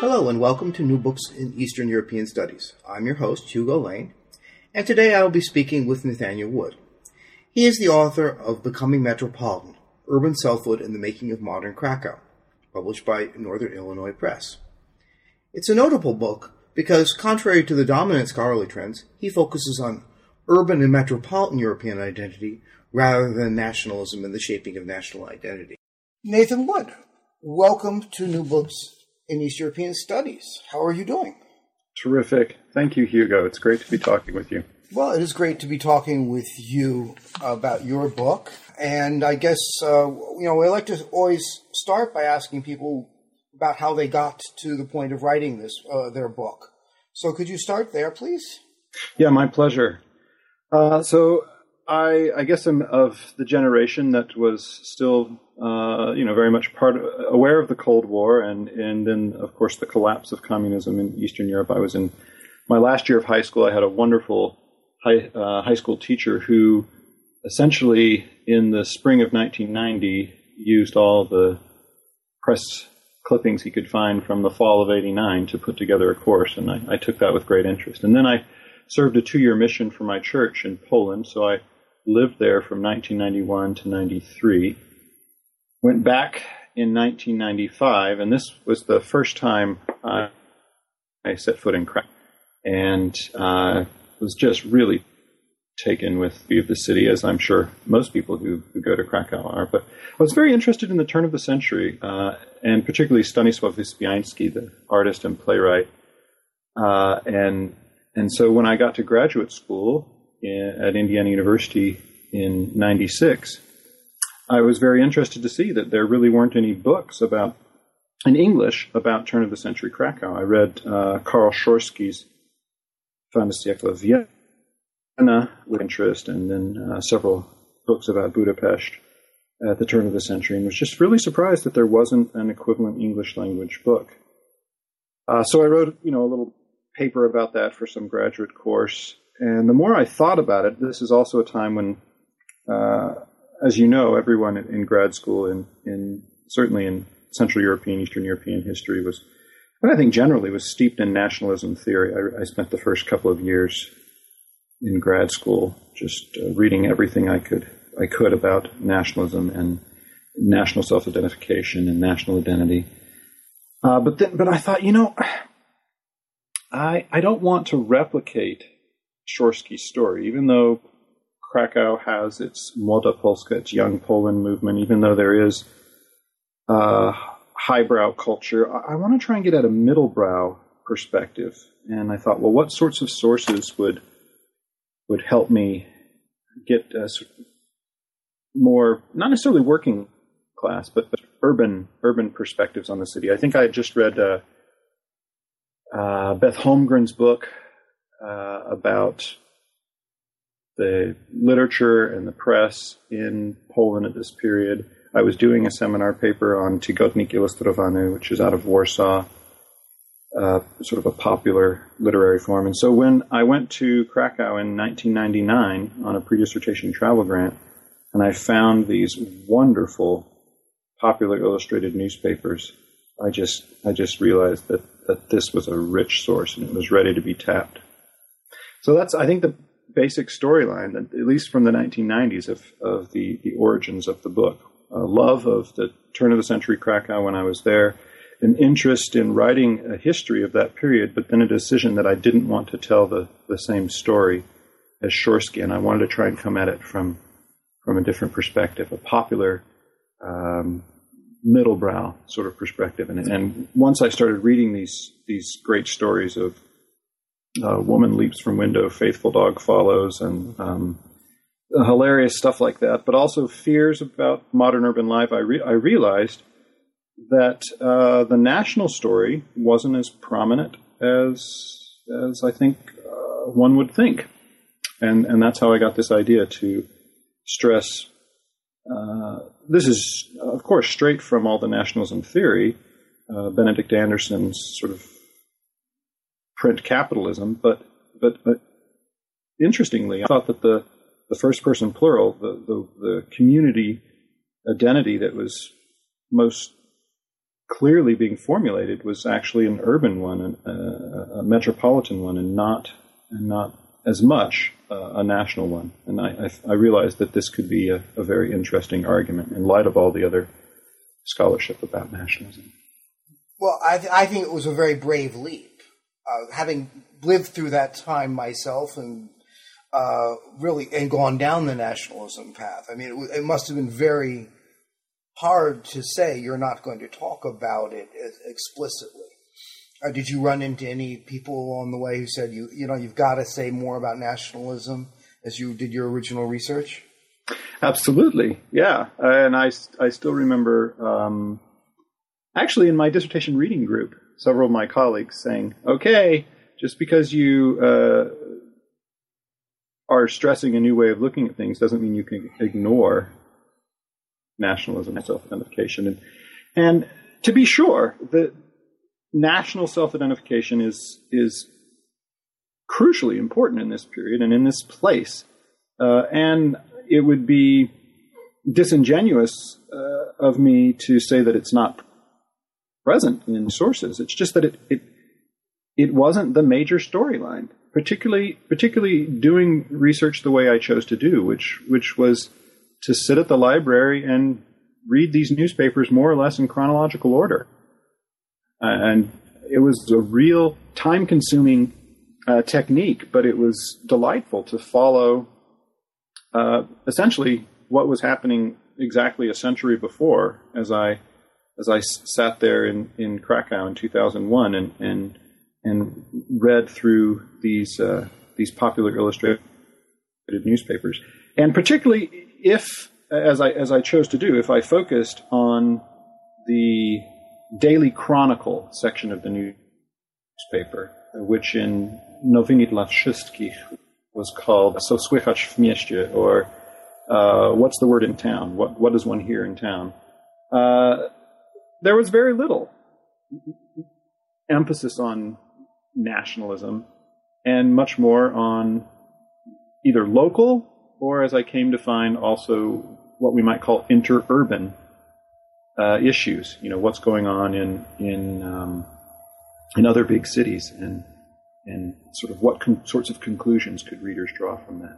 Hello and welcome to New Books in Eastern European Studies. I'm your host, Hugo Lane, and today I will be speaking with Nathaniel Wood. He is the author of Becoming Metropolitan, Urban Selfhood and the Making of Modern Krakow, published by Northern Illinois Press. It's a notable book because, contrary to the dominant scholarly trends, he focuses on urban and metropolitan European identity rather than nationalism and the shaping of national identity. Nathan Wood, welcome to New Books in East European Studies. How are you doing? Terrific. Thank you, Hugo. It's great to be talking with you. Well, it is great to be talking with you about your book. And I guess, uh, you know, we like to always start by asking people about how they got to the point of writing this, uh, their book. So could you start there, please? Yeah, my pleasure. Uh, so I, I guess I'm of the generation that was still, uh, you know, very much part of, aware of the Cold War and, and then, of course, the collapse of communism in Eastern Europe. I was in my last year of high school. I had a wonderful high, uh, high school teacher who essentially, in the spring of 1990, used all the press clippings he could find from the fall of 89 to put together a course. And I, I took that with great interest. And then I served a two year mission for my church in Poland. So I lived there from 1991 to 93. Went back in 1995, and this was the first time I, I set foot in Krakow, and uh, was just really taken with the view of the city, as I'm sure most people who, who go to Krakow are. But I was very interested in the turn of the century, uh, and particularly Stanisław Wyspiański, the artist and playwright. Uh, and and so when I got to graduate school, at Indiana University in 96, I was very interested to see that there really weren't any books about, in English, about turn of the century Krakow. I read uh, Carl Schorske's Fin-de-Siècle Vienna with interest, and then uh, several books about Budapest at the turn of the century, and was just really surprised that there wasn't an equivalent English language book. Uh, so I wrote, you know, a little paper about that for some graduate course, and the more I thought about it, this is also a time when, uh, as you know, everyone in, grad school, in, in certainly in Central European, Eastern European history, was, and I think generally was steeped in nationalism theory. I, I spent the first couple of years in grad school just uh, reading everything I could I could about nationalism and national self-identification and national identity. Uh, but then, but I thought, you know, I I don't want to replicate Schorske's story, even though Krakow has its Młoda Polska, its Young Poland movement, even though there is uh, highbrow culture, I, I want to try and get at a middlebrow perspective. And I thought, well, what sorts of sources would would help me get uh, more, not necessarily working class, but, but, urban urban perspectives on the city. I think I had just read uh, uh Beth Holmgren's book uh, about the literature and the press in Poland at this period. I was doing a seminar paper on Tygodnik Ilustrowany, which is out of Warsaw, uh, sort of a popular literary form. And so when I went to Krakow in 1999 on a pre-dissertation travel grant, and I found these wonderful popular illustrated newspapers, I just I just realized that that this was a rich source and it was ready to be tapped. So that's, I think, the basic storyline, at least from the 1990s, of, of the, the origins of the book. A love of the turn of the century Krakow when I was there, an interest in writing a history of that period, but then a decision that I didn't want to tell the, the same story as Schorske, and I wanted to try and come at it from from a different perspective, a popular um, middlebrow sort of perspective. And, and once I started reading these these great stories of uh, woman leaps from window, faithful dog follows, and um, hilarious stuff like that, but also fears about modern urban life, I, re- I realized that uh, the national story wasn't as prominent as as I think uh, one would think, and and that's how I got this idea to stress. Uh, this is, of course, straight from all the nationalism theory, uh, Benedict Anderson's sort of print capitalism, but but but interestingly, I thought that the the first person plural, the, the, the community identity that was most clearly being formulated was actually an urban one, a, a, metropolitan one, and not and not as much uh, a national one. And I, I, I, realized that this could be a, a, very interesting argument in light of all the other scholarship about nationalism. Well, I, th- I think it was a very brave leap. Uh, having lived through that time myself and uh, really and gone down the nationalism path. I mean, it, it, must have been very hard to say you're not going to talk about it explicitly. Uh, did you run into any people along the way who said you you know you've got to say more about nationalism as you did your original research? Absolutely, yeah, and I I still remember. Um, actually, in my dissertation reading group, several of my colleagues saying, "Okay, just because you uh, are stressing a new way of looking at things doesn't mean you can ignore nationalism and self-identification. And, and to be sure, the national self-identification is is crucially important in this period and in this place. Uh, and it would be disingenuous uh, of me to say that it's not present in sources. It's just that it it, it wasn't the major storyline particularly particularly doing research the way I chose to do, which which was to sit at the library and read these newspapers more or less in chronological order. Uh, and it was a real time consuming uh, technique, but it was delightful to follow uh, essentially what was happening exactly a century before as I as I sat there in, in Krakow in 2001 and, and and read through these uh, these popular illustrated newspapers, and particularly if, as I as I chose to do, if I focused on the Daily Chronicle section of the newspaper, which in Nowiny dla was called "Co słychać w mieście," or uh, "What's the word in town? What what does one hear in town?" Uh, there was very little emphasis on nationalism and much more on either local or, as I came to find, also what we might call interurban uh, issues. You know, what's going on in in um, in other big cities, and and sort of what con- sorts of conclusions could readers draw from that.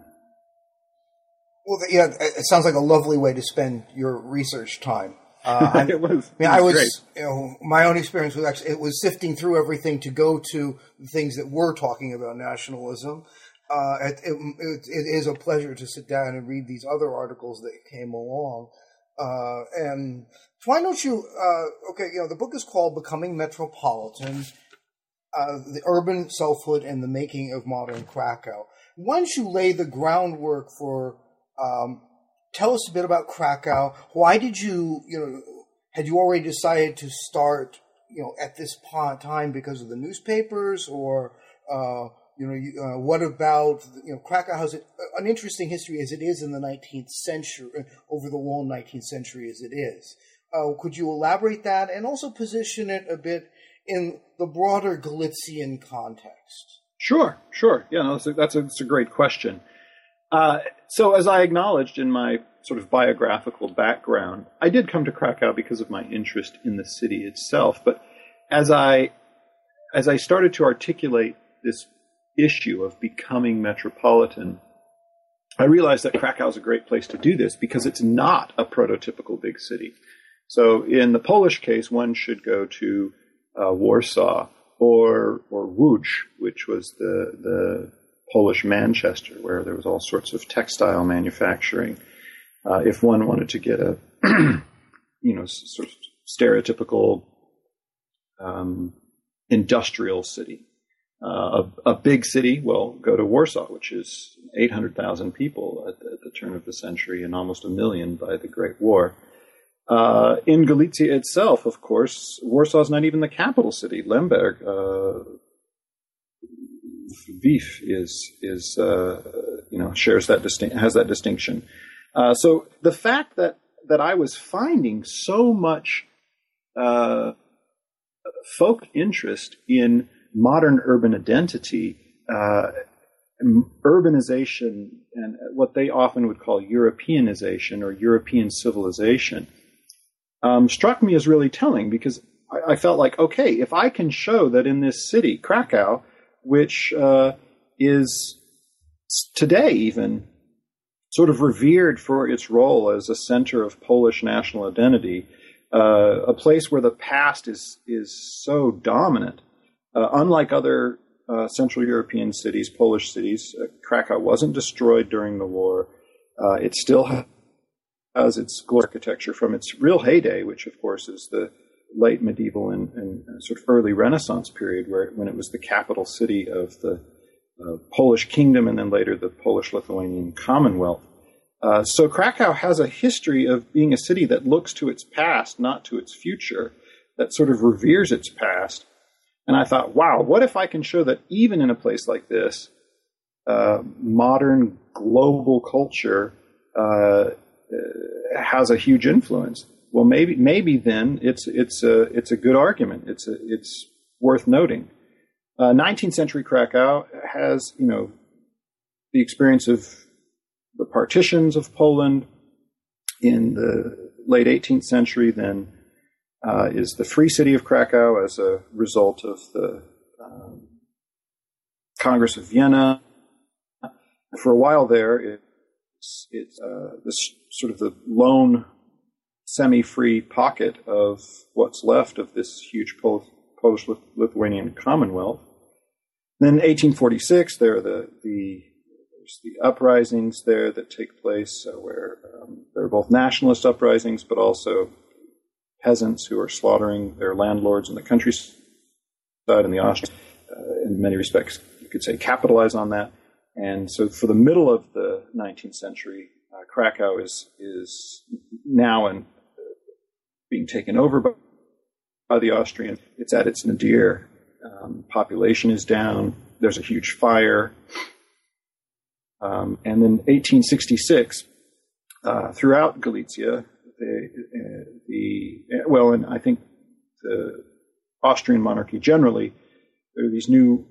Well, yeah, it sounds like a lovely way to spend your research time. Uh, it was. I, mean, I was, you know, my own experience was actually it was sifting through everything to go to the things that were talking about nationalism. Uh, it, it, it is a pleasure to sit down and read these other articles that came along. Uh, and why don't you? Uh, okay, you know, the book is called "Becoming Metropolitan: uh, The Urban Selfhood and the Making of Modern Krakow." Once you lay the groundwork for um, tell us a bit about Krakow. Why did you, you know, had you already decided to start, you know, at this time because of the newspapers, or uh, you know, you, uh, what about you know Krakow has an interesting history as it is in the 19th century, uh, over the long 19th century as it is. Uh, could you elaborate that and also position it a bit in the broader Galician context? Sure, sure. Yeah, no, that's a, that's a, that's a great question. Uh, so, as I acknowledged in my sort of biographical background, I did come to Krakow because of my interest in the city itself. But as I as I started to articulate this issue of becoming metropolitan, I realized that Krakow is a great place to do this because it's not a prototypical big city. So in the Polish case, one should go to uh, Warsaw or or Łódź, which was the the Polish Manchester, where there was all sorts of textile manufacturing. Uh, if one wanted to get a you know sort of stereotypical um, industrial city. Uh, a, a, big city, well, go to Warsaw, which is 800,000 people at the, at the, turn of the century and almost a million by the Great War. Uh, in Galicia itself, of course, Warsaw is not even the capital city. Lemberg, uh, is is uh, you know shares that distinct has that distinction. Uh, so the fact that that I was finding so much uh, folk interest in modern urban identity, uh, urbanization, and what they often would call Europeanization or European civilization, um, struck me as really telling because I, I, felt like, okay, if I can show that in this city, Krakow, which uh, is today even sort of revered for its role as a center of Polish national identity, uh, a place where the past is is so dominant. Uh, unlike other uh, Central European cities, Polish cities, uh, Krakow wasn't destroyed during the war. Uh, it still has its architecture from its real heyday, which of course is the late medieval and, and sort of early Renaissance period, where when it was the capital city of the uh, Polish kingdom and then later the Polish Lithuanian Commonwealth. Uh, so Krakow has a history of being a city that looks to its past, not to its future, that sort of reveres its past. And I thought, wow, what if I can show that even in a place like this, uh, modern global culture uh, has a huge influence? Well, maybe maybe then it's it's a it's a good argument. It's a, it's worth noting. 19th uh, century Krakow has you know the experience of the partitions of Poland in the late 18th century, then uh, is the Free City of Krakow as a result of the um, Congress of Vienna. For a while there, it's, it's uh, this sort of the lone semi-free pocket of what's left of this huge Polish-Lithuanian Commonwealth. Then 1846, there are the, the there's the uprisings there that take place, uh, where um, there are both nationalist uprisings, but also peasants who are slaughtering their landlords in the countryside and the Austrians. Uh, in many respects, you could say capitalize on that. And so, for the middle of the 19th century, uh, Krakow is is now and being taken over by, by the Austrians. It's at its nadir. Um, population is down. There's a huge fire. Um, and then 1866, uh, throughout Galicia, the, uh, the, well, and I think the Austrian monarchy generally, there are these new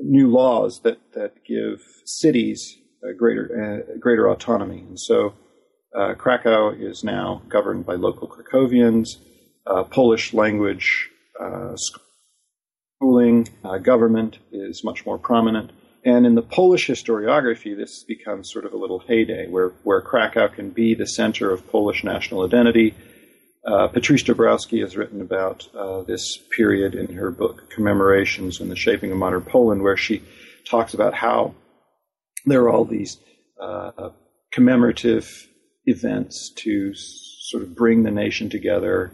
new laws that that give cities a greater uh, greater autonomy, and so uh, Krakow is now governed by local Krakowians. Uh, Polish language uh, schooling government is much more prominent. And in the Polish historiography, this becomes sort of a little heyday where, where Krakow can be the center of Polish national identity. Uh, Patrice Dabrowski has written about uh, this period in her book Commemorations and the Shaping of Modern Poland, where she talks about how there are all these uh, commemorative events to sort of bring the nation together,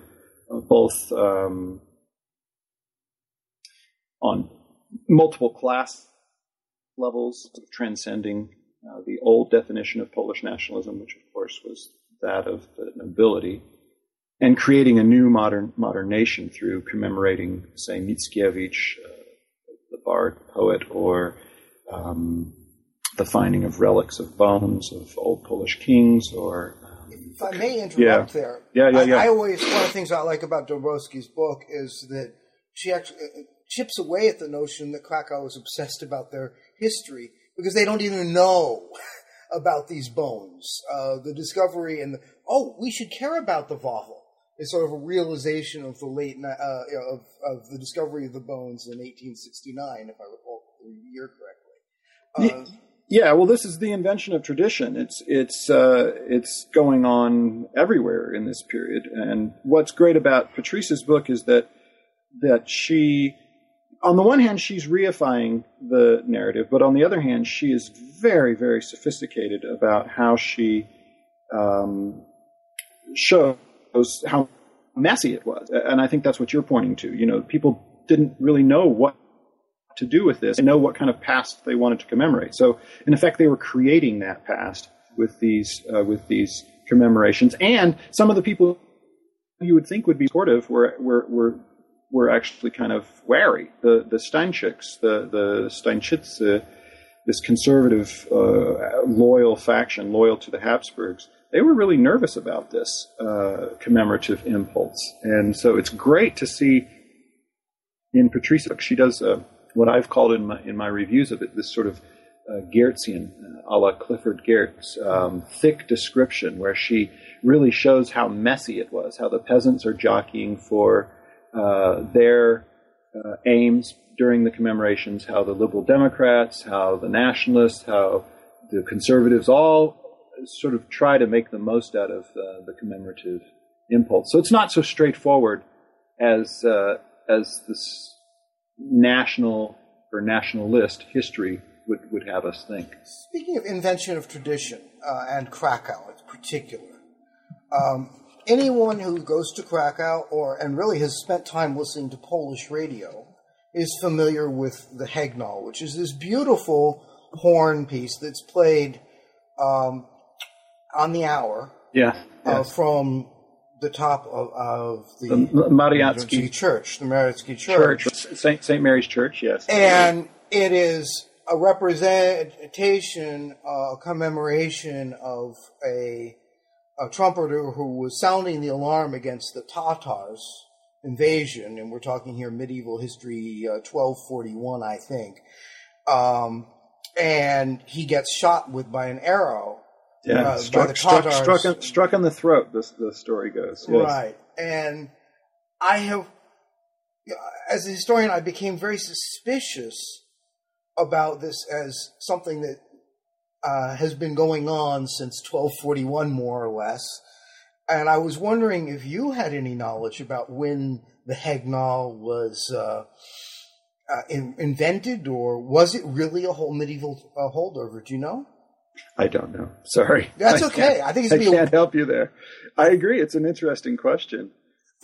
uh, both um, on multiple class levels, transcending uh, the old definition of Polish nationalism, which of course was that of the nobility, and creating a new modern modern nation through commemorating, say, Mickiewicz, uh, the bard poet, or um, the finding of relics of bones of old Polish kings, or um, if I may interrupt yeah. there, yeah, yeah, yeah. I, I, always one of the things I like about Dabrowski's book is that she actually chips away at the notion that Krakow is obsessed about their history because they don't even know about these bones. Uh, the discovery and the, oh, we should care about the Wawel is sort of a realization of the late uh, of of the discovery of the bones in 1869, if I recall the year correctly. Uh, Yeah, well, this is the invention of tradition. It's it's uh, it's going on everywhere in this period. And what's great about Patrice's book is that that she, on the one hand, she's reifying the narrative, but on the other hand, she is very very sophisticated about how she um, shows how messy it was. And I think that's what you're pointing to. You know, people didn't really know what to do with this and know what kind of past they wanted to commemorate. So, in effect, they were creating that past with these uh, with these commemorations, and some of the people you would think would be supportive were were were, were actually kind of wary. The the Stańczyks, the the Stańczyks, this conservative, uh, loyal faction, loyal to the Habsburgs. They were really nervous about this uh, commemorative impulse, and so it's great to see in Patrice. She does uh, what I've called in my in my reviews of it this sort of uh, Geertzian, uh, a la Clifford Geertz, um, thick description where she really shows how messy it was, how the peasants are jockeying for uh, their uh, aims during the commemorations, how the Liberal Democrats, how the Nationalists, how the Conservatives all sort of try to make the most out of uh, the commemorative impulse. So it's not so straightforward as uh, as this national or nationalist history would, would have us think. Speaking of invention of tradition uh, and Krakow in particular, um, anyone who goes to Krakow or and really has spent time listening to Polish radio is familiar with the Hejnał, which is this beautiful horn piece that's played um, on the hour. Yeah. Uh, yes. from the top of, of the, The Mariacki Church, the Mariacki Church. Church, Saint Saint Mary's Church. Yes. And it is a representation, a commemoration of a, a trumpeter who was sounding the alarm against the Tatars invasion, and we're talking here medieval history, uh, 1241, I think. Um, and he gets shot with by an arrow. Yeah, uh, by struck, the struck, struck, on, struck on the throat. This the story goes. Yes. Right. And I have, as a historian, I became very suspicious about this as something that uh, has been going on since 1241, more or less. And I was wondering if you had any knowledge about when the Hejnał was uh, uh, in, invented, or was it really a whole medieval uh, holdover? Do you know? I don't know. Sorry. That's okay. can't- I think it's I be a- can't help you there. I agree. It's an interesting question.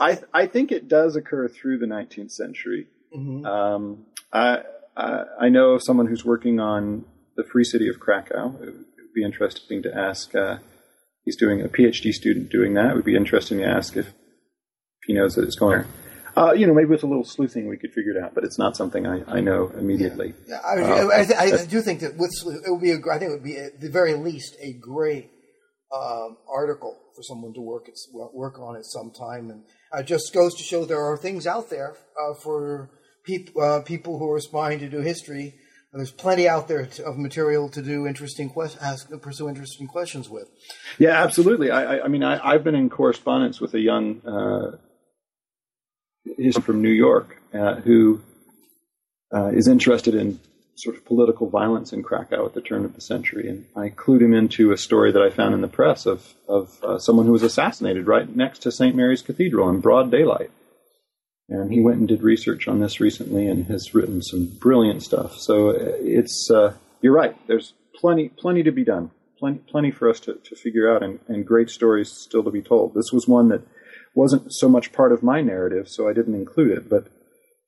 I I think it does occur through the 19th century. Mhm. Um, I, I I know of someone who's working on the Free City of Krakow. It would be interesting to ask. Uh, he's doing a PhD student doing that. It would be interesting to ask if he knows that it's going. there. Uh, you know, maybe with a little sleuthing we could figure it out, but it's not something I, I know immediately. Yeah, I, Uh, I, I, I do think that with it would be a, I think it would be at the very least a great um, article for someone to work at, work on at some time, and uh, just goes to show there are things out there uh, for peop, uh, people who are aspiring to do history. There's plenty out there to, of material to do interesting quest- ask pursue interesting questions with. Yeah, absolutely. I, I, I mean, I, I've been in correspondence with a young uh, he's from New York uh, who uh, is interested in sort of political violence in Krakow at the turn of the century, and I clued him into a story that I found in the press of of uh, someone who was assassinated right next to St. Mary's Cathedral in broad daylight. And he went and did research on this recently, and has written some brilliant stuff. So uh, it's uh, you're right. There's plenty plenty to be done, plenty plenty for us to, to figure out, and, and great stories still to be told. This was one that wasn't so much part of my narrative, so I didn't include it, but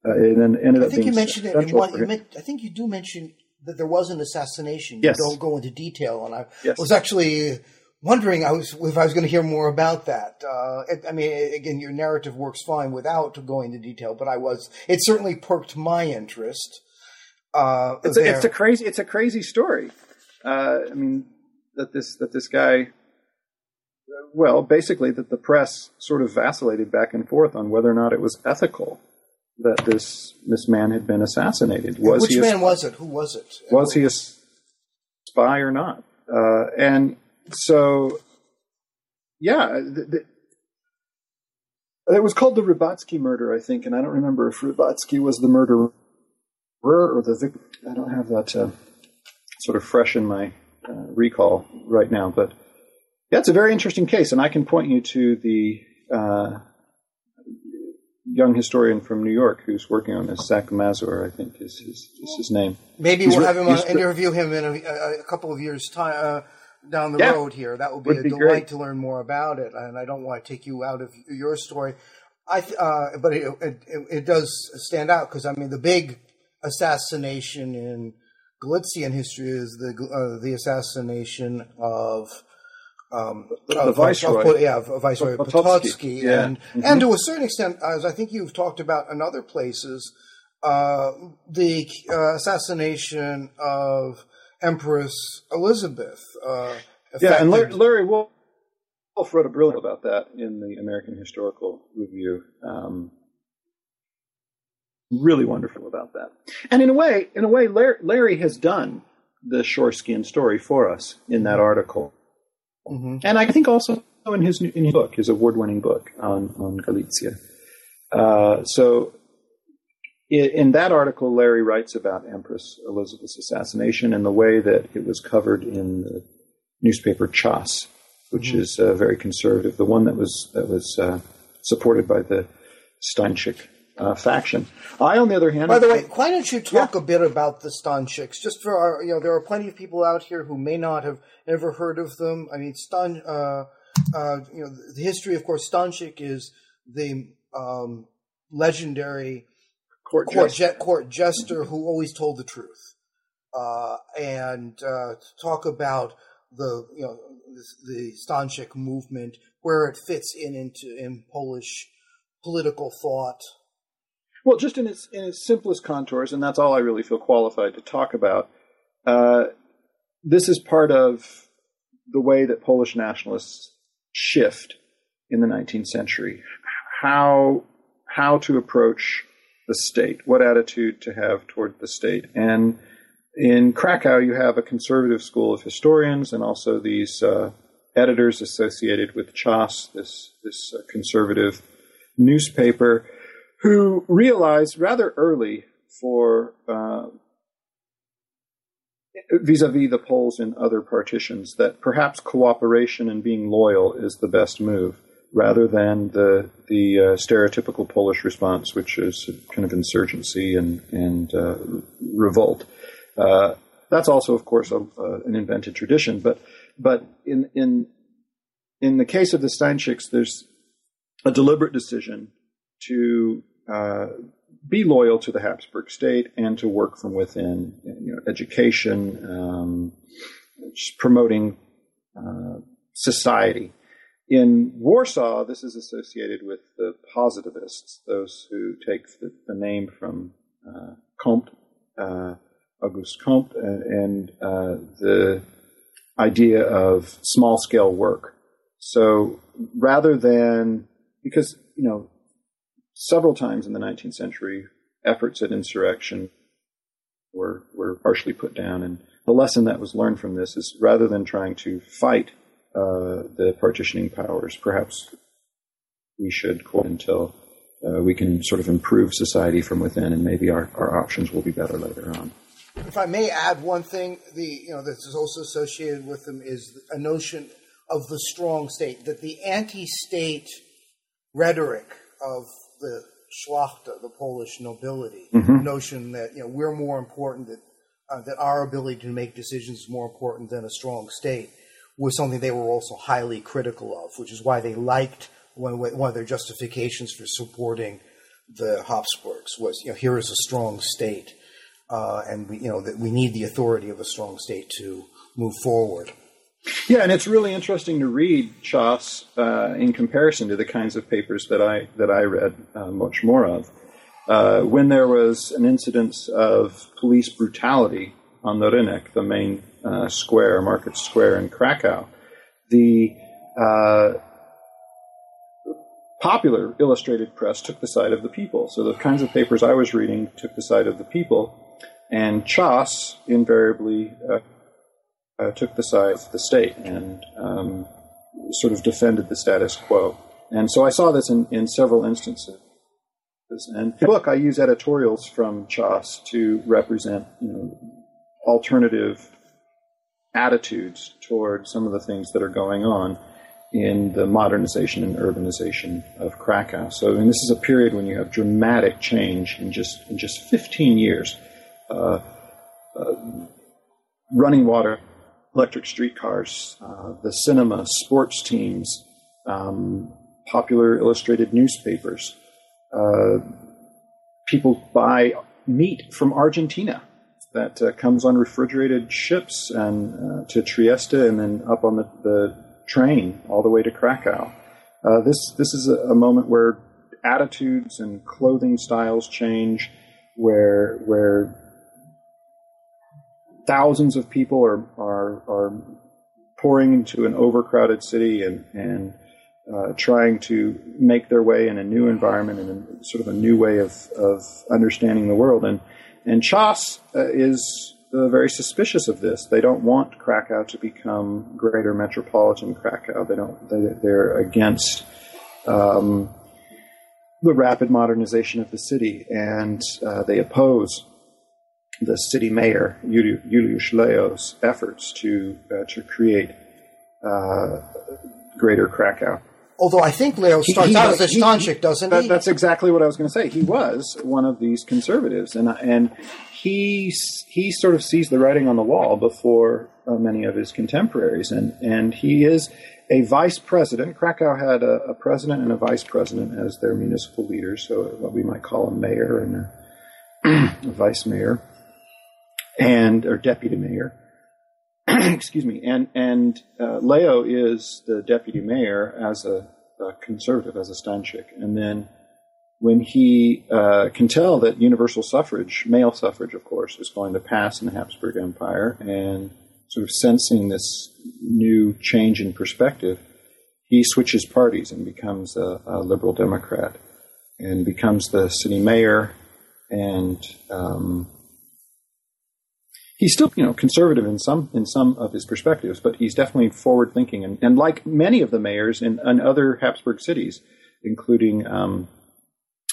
uh, it then ended I up think being you mentioned it. In one, you meant, I think you do mention that there was an assassination. Yes. You don't go into detail, and I Yes. was actually wondering I was, if I was going to hear more about that. Uh, it, I mean, again, your narrative works fine without going into detail, but I was. It certainly perked my interest. Uh, it's a, it's a crazy it's a crazy story. Uh, I mean that this that this guy. Well, basically, that the press sort of vacillated back and forth on whether or not it was ethical that this this man had been assassinated. Was Which he a, man was it? Who was it? was he a spy or not? Uh, and so, yeah, th- th- it was called the Rybatsky murder, I think, and I don't remember if Rybatsky was the murderer or the victim. I don't have that. Uh, sort of fresh in my uh, recall right now. But yeah, it's a very interesting case, and I can point you to the uh, young historian from New York who's working on this. Zach Mazur, I think, is his, is his name. Maybe He's we'll re- have him on, interview him in a, a, couple of years' time uh, down the Yeah. road here. That would be Would a be delight great. to learn more about it. And I don't want to take you out of your story. I, th- uh, but it, it, it, it does stand out because I mean the big assassination in Galician history is the uh, the assassination of. Um, The of- viceroy. yeah, Viceroy Potocki. Potocki, Yeah. and Mhm. and to a certain extent, as I think you've talked about in other places, uh, the uh, assassination of Empress Elizabeth. Uh, Yeah, and Larry, Larry Wolff Wolff wrote a brilliant about that in the American Historical Review. Um, really wonderful about that. And in a way, in a way, Larry, Larry has done the Schorskean story for us in that article. Mhm. And I think also in his new, in his book, his award-winning book on on Galicia. Uh, so, in, in that article, Larry writes about Empress Elizabeth's assassination and the way that it was covered in the newspaper Czas, which Mhm. is uh, very conservative, the one that was that was uh, supported by the Stańczyk uh, faction. I, on the other hand, By the way, why don't you talk a bit about the Stańczyks? Just for our, you know, there are plenty of people out here who may not have ever heard of them. I mean, Stan, uh, uh, you know, the history, of course, Stańczyk is the um, legendary court, court, jester. je- court jester who always told the truth. Uh, and uh, talk about the, you know, the, the Stańczyk movement, where it fits in into in Polish political thought. Well, just in its in its simplest contours, and that's all I really feel qualified to talk about. Uh, this is part of the way that Polish nationalists shift in the 19th century. How how to approach the state, what attitude to have toward the state, and in Krakow, you have a conservative school of historians and also these uh, editors associated with Czas, this this uh, conservative newspaper, who realized rather early for uh, vis-a-vis the Poles in other partitions that perhaps cooperation and being loyal is the best move, rather than the the uh, stereotypical Polish response, which is kind of insurgency and and uh, revolt. Uh, that's also, of course, a, an invented tradition, but but in in in the case of the Stańczyks, there's a deliberate decision to uh, be loyal to the Habsburg state and to work from within, you know, education, um, just promoting uh, society. In Warsaw, this is associated with the positivists, those who take the, the name from uh, Comte, uh, Auguste Comte, and, and uh, the idea of small scale work. So rather than, because, you know, several times in the 19th century, efforts at insurrection were, were partially put down. And the lesson that was learned from this is rather than trying to fight uh, the partitioning powers, perhaps we should quit until uh, we can sort of improve society from within, and maybe our, our options will be better later on. If I may add one thing, the you know that's also associated with them is a notion of the strong state, that the anti-state rhetoric of the Szlachta, the Polish nobility, Mhm. notion that you know we're more important, that uh, that our ability to make decisions is more important than a strong state, was something they were also highly critical of, which is why they liked one, one of their justifications for supporting the Habsburgs was you know here is a strong state, uh, and we you know that we need the authority of a strong state to move forward. Yeah, and it's really interesting to read Czas uh, in comparison to the kinds of papers that I that I read uh, much more of. Uh, when there was an incidence of police brutality on the Rynek, the main uh, square, market square in Krakow, the uh, popular illustrated press took the side of the people. So the kinds of papers I was reading took the side of the people, and Czas invariably uh, took the side of the state and um, sort of defended the status quo. And so I saw this in, in several instances. And book, I use editorials from Czas to represent you know, alternative attitudes toward some of the things that are going on in the modernization and urbanization of Krakow. So, I mean, this is a period when you have dramatic change in just in just 15 years. Uh, uh, running water, electric streetcars, uh, the cinema, sports teams, um, popular illustrated newspapers. Uh, people buy meat from Argentina that uh, comes on refrigerated ships and uh, to Trieste and then up on the, the train all the way to Krakow. Uh, this this is a, a, moment where attitudes and clothing styles change, where where thousands of people are are, are pouring into an overcrowded city and and uh, trying to make their way in a new environment and a, sort of a new way of, of understanding the world. And and Czas uh, is uh, very suspicious of this. They don't want Krakow to become greater metropolitan Krakow. They don't. They, are against um, the rapid modernization of the city, and uh, they oppose the city mayor Juliusz Leo's efforts to uh, to create uh, greater Krakow. Although I think Leo starts he, he, out as a Stańczyk, doesn't that, he? That's exactly what I was going to say. He was one of these conservatives, and and he he sort of sees the writing on the wall before uh, many of his contemporaries, and and he is a vice president. Krakow had a, a, president and a vice president as their municipal leaders, so what we might call a mayor and a, a vice mayor, and or deputy mayor. Excuse me, and and uh, Leo is the deputy mayor as a, a conservative, as a Stańczyk, and then when he uh, can tell that universal suffrage, male suffrage, of course, is going to pass in the Habsburg Empire, and sort of sensing this new change in perspective, he switches parties and becomes a, a liberal Democrat and becomes the city mayor. And um, he's still, you know, conservative in some in some of his perspectives, but he's definitely forward thinking. And, and like many of the mayors in, in other Habsburg cities, including um,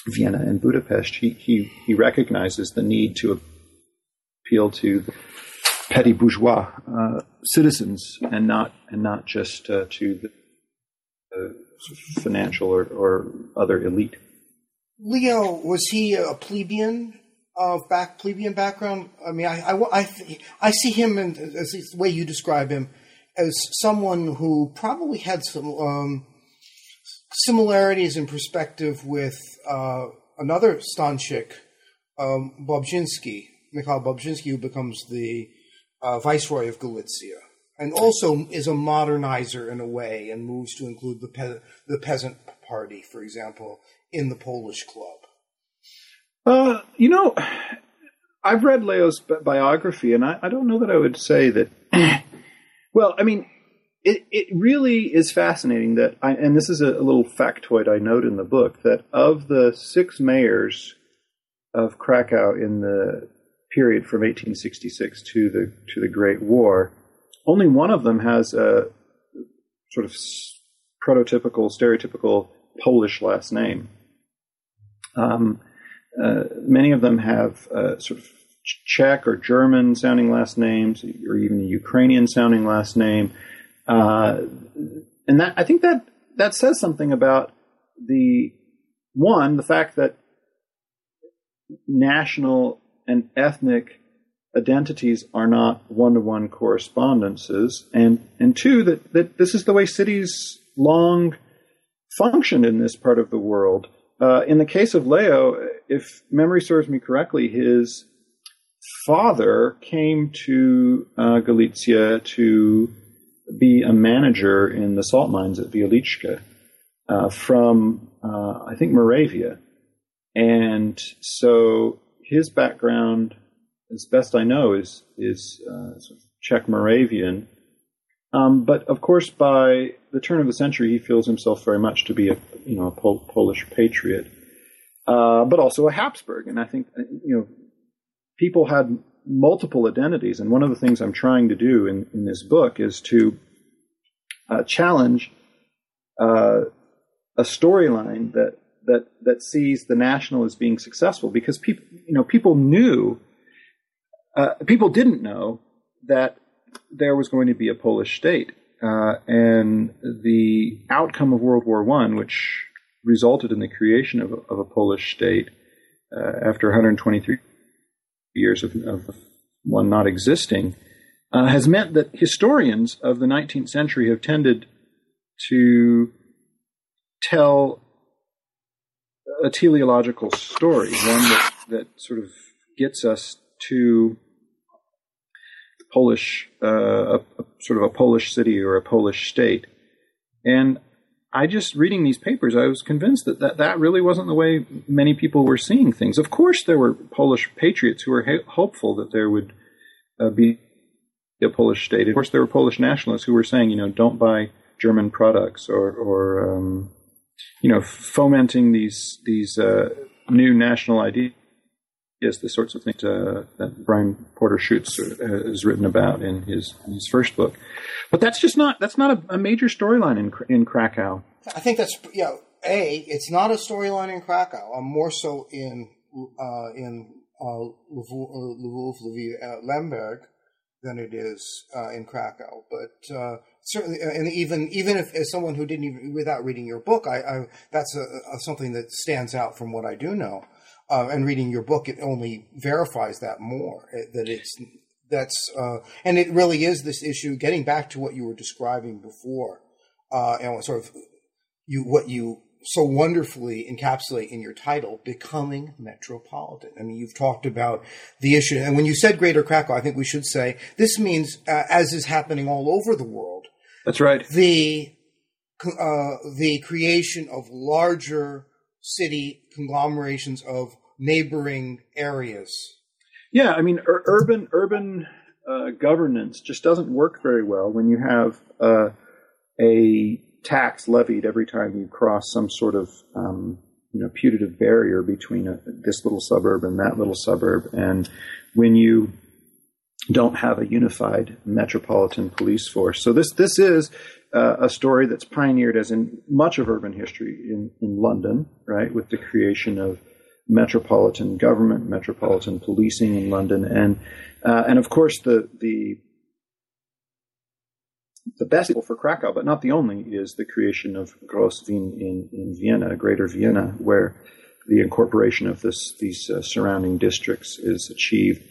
Vienna and Budapest, he, he, he recognizes the need to appeal to petty bourgeois uh, citizens and not and not just uh, to the financial or, or, other elite. Leo was he a plebeian of back plebeian background? I mean, I I, I, I see him in, as the way you describe him as someone who probably had some um, similarities in perspective with uh, another Stańczyk, um, Bobrzyński, Mikhail who becomes the uh, viceroy of Galicia, and also is a modernizer in a way, and moves to include the pe- the peasant party, for example, in the Polish club. Uh, you know, I've read Leo's biography, and I, I don't know that I would say that. well, I mean, it, it really is fascinating that, I, and this is a, a, little factoid I note in the book, that of the six mayors of Krakow in the period from 1866 to the to the Great War, only one of them has a sort of prototypical, stereotypical Polish last name. Um, many of them have uh, sort of Czech or German sounding last names, or even a Ukrainian sounding last name. Uh, and that I think that that says something about the one, the fact that national and ethnic identities are not one-to-one correspondences, and and two that that this is the way cities long functioned in this part of the world. Uh, in the case of Leo, if memory serves me correctly, his father came to uh, Galicia to be a manager in the salt mines at Wieliczka uh, from, uh, I think, Moravia. And so his background, as best I know, is, is uh, sort of Czech Moravian. Um, but of course, by the turn of the century, he feels himself very much to be a you know a Pol- Polish patriot, uh, but also a Habsburg. And I think uh, you know people had multiple identities. And one of the things I'm trying to do in, in this book is to uh, challenge uh, a storyline that that that sees the national as being successful because people you know people knew uh, people didn't know that there was going to be a Polish state. Uh, and the outcome of World War One, which resulted in the creation of, of a Polish state uh, after 123 years of, of one not existing, uh, has meant that historians of the 19th century have tended to tell a teleological story, one that, that sort of gets us to Polish, uh, a, a, sort of a Polish city or a Polish state. And I just reading these papers, I was convinced that, that that really wasn't the way many people were seeing things. Of course, there were Polish patriots who were ha- hopeful that there would uh, be a Polish state. Of course, there were Polish nationalists who were saying, you know, don't buy German products or, or um, you know, fomenting these these uh, new national ideas, the sorts of things uh, that Brian Porter-Szűcs uh, has written about in his in his first book. But that's just not that's not a, a major storyline in in Krakow. I think that's yeah. A, it's not a storyline in Krakow. I'm more so in uh, in uh, Lvov, Lviv, uh, Lemberg than it is uh, in Krakow. But uh, certainly, uh, and even even if as someone who didn't even without reading your book, I, I that's a, a, something that stands out from what I do know. Uh, and reading your book, it only verifies that more eh, that it's that's uh, and it really is this issue. Getting back to what you were describing before, uh, and sort of you what you so wonderfully encapsulate in your title, Becoming Metropolitan. I mean, you've talked about the issue. And when you said Greater Krakow, I think we should say this means, uh, as is happening all over the world. That's right. The, uh, the creation of larger city conglomerations of neighboring areas. Yeah, I mean, ur- urban, urban uh, governance just doesn't work very well when you have uh, a tax levied every time you cross some sort of um, you know putative barrier between a, this little suburb and that little suburb, and when you don't have a unified metropolitan police force. So this this is uh, a story that's pioneered, as in much of urban history, in, in London, right, with the creation of metropolitan government, metropolitan policing in London, and uh, and of course the the the best for Krakow, but not the only, is the creation of Gross Wien in, in Vienna, Greater Vienna, where the incorporation of this, these uh, surrounding districts is achieved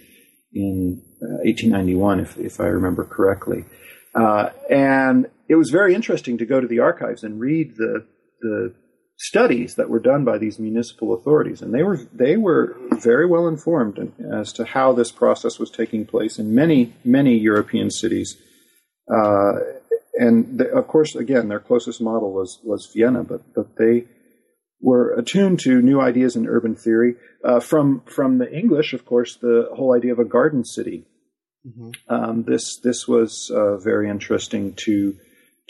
in uh, 1891, if, if I remember correctly. Uh, and it was very interesting to go to the archives and read the, the studies that were done by these municipal authorities, and they were they were very well informed as to how this process was taking place in many many European cities uh, and of course, again, their closest model was was Vienna, but but they were attuned to new ideas in urban theory uh, from from the English, of course, the whole idea of a garden city. Mm-hmm. Um, this this was uh, very interesting to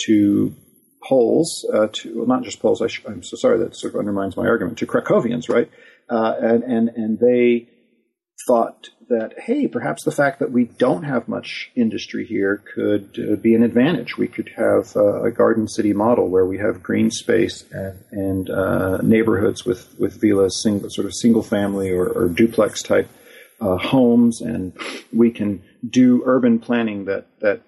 to Poles, uh, to well, not just Poles. I am so sorry that sort of undermines my argument. To Krakowians, right? Uh, and and and they thought that, hey, perhaps the fact that we don't have much industry here could uh, be an advantage. We could have uh, a garden city model where we have green space and, and uh, neighborhoods with, with villas, single, sort of single family or, or duplex type homes, and we can do urban planning that, that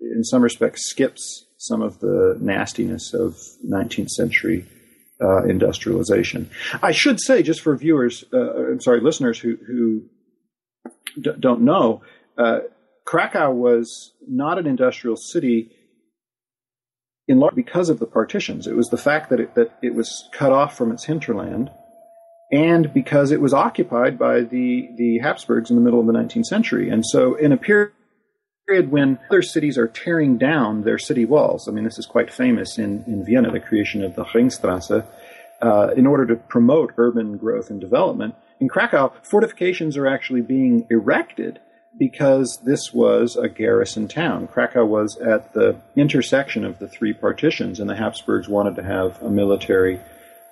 in some respects skips some of the nastiness of 19th century uh, industrialization. I should say, just for viewers, uh, I'm sorry, listeners who who d- don't know, uh, Krakow was not an industrial city in large because of the partitions. It was the fact that it, that it was cut off from its hinterland, and because it was occupied by the the Habsburgs in the middle of the 19th century. And so, in a period when other cities are tearing down their city walls. I mean, this is quite famous in, in Vienna, the creation of the Ringstrasse, uh, in order to promote urban growth and development. In Krakow, fortifications are actually being erected because this was a garrison town. Krakow was at the intersection of the three partitions, and the Habsburgs wanted to have a military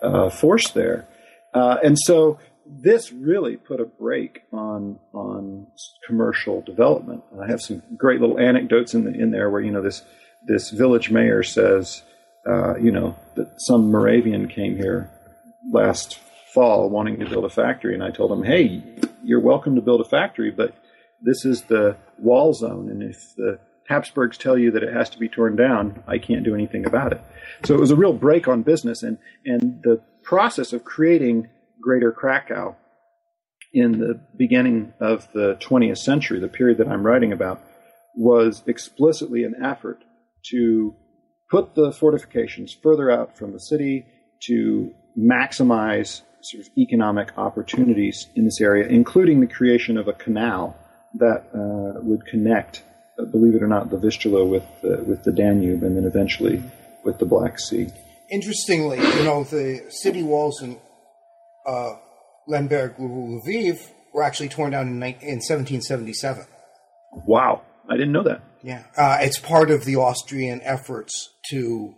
uh, force there. Uh, and so this really put a brake on on commercial development. I have some great little anecdotes in the, in there where you know this this village mayor says, uh, you know, that some Moravian came here last fall wanting to build a factory, and I told him, hey, you're welcome to build a factory, but this is the wall zone, and if the Habsburgs tell you that it has to be torn down, I can't do anything about it. So it was a real break on business, and and the process of creating Greater Krakow in the beginning of the 20th century, the period that I'm writing about, was explicitly an effort to put the fortifications further out from the city to maximize sort of economic opportunities in this area, including the creation of a canal that uh, would connect, uh, believe it or not, the Vistula with the, with the Danube, and then eventually with the Black Sea. Interestingly, you know, the city walls in uh, Lemberg, Lviv were actually torn down in, in 1777. Wow, I didn't know that. Yeah, uh, it's part of the Austrian efforts to, you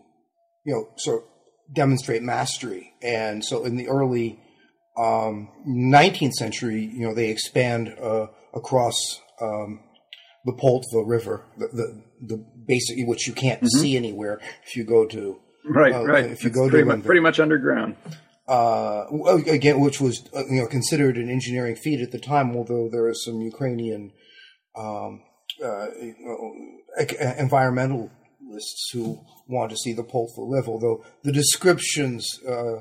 know, sort of demonstrate mastery. And so in the early um, 19th century, you know, they expand uh, across um, the Poltva River, the, the, the basically which you can't mm-hmm. see anywhere if you go to right, uh, right. If you it's go pretty to much, pretty much underground. Uh, again, which was uh, you know considered an engineering feat at the time, although there are some Ukrainian um, uh, environmental lists who want to see the Poltva live, although the descriptions uh,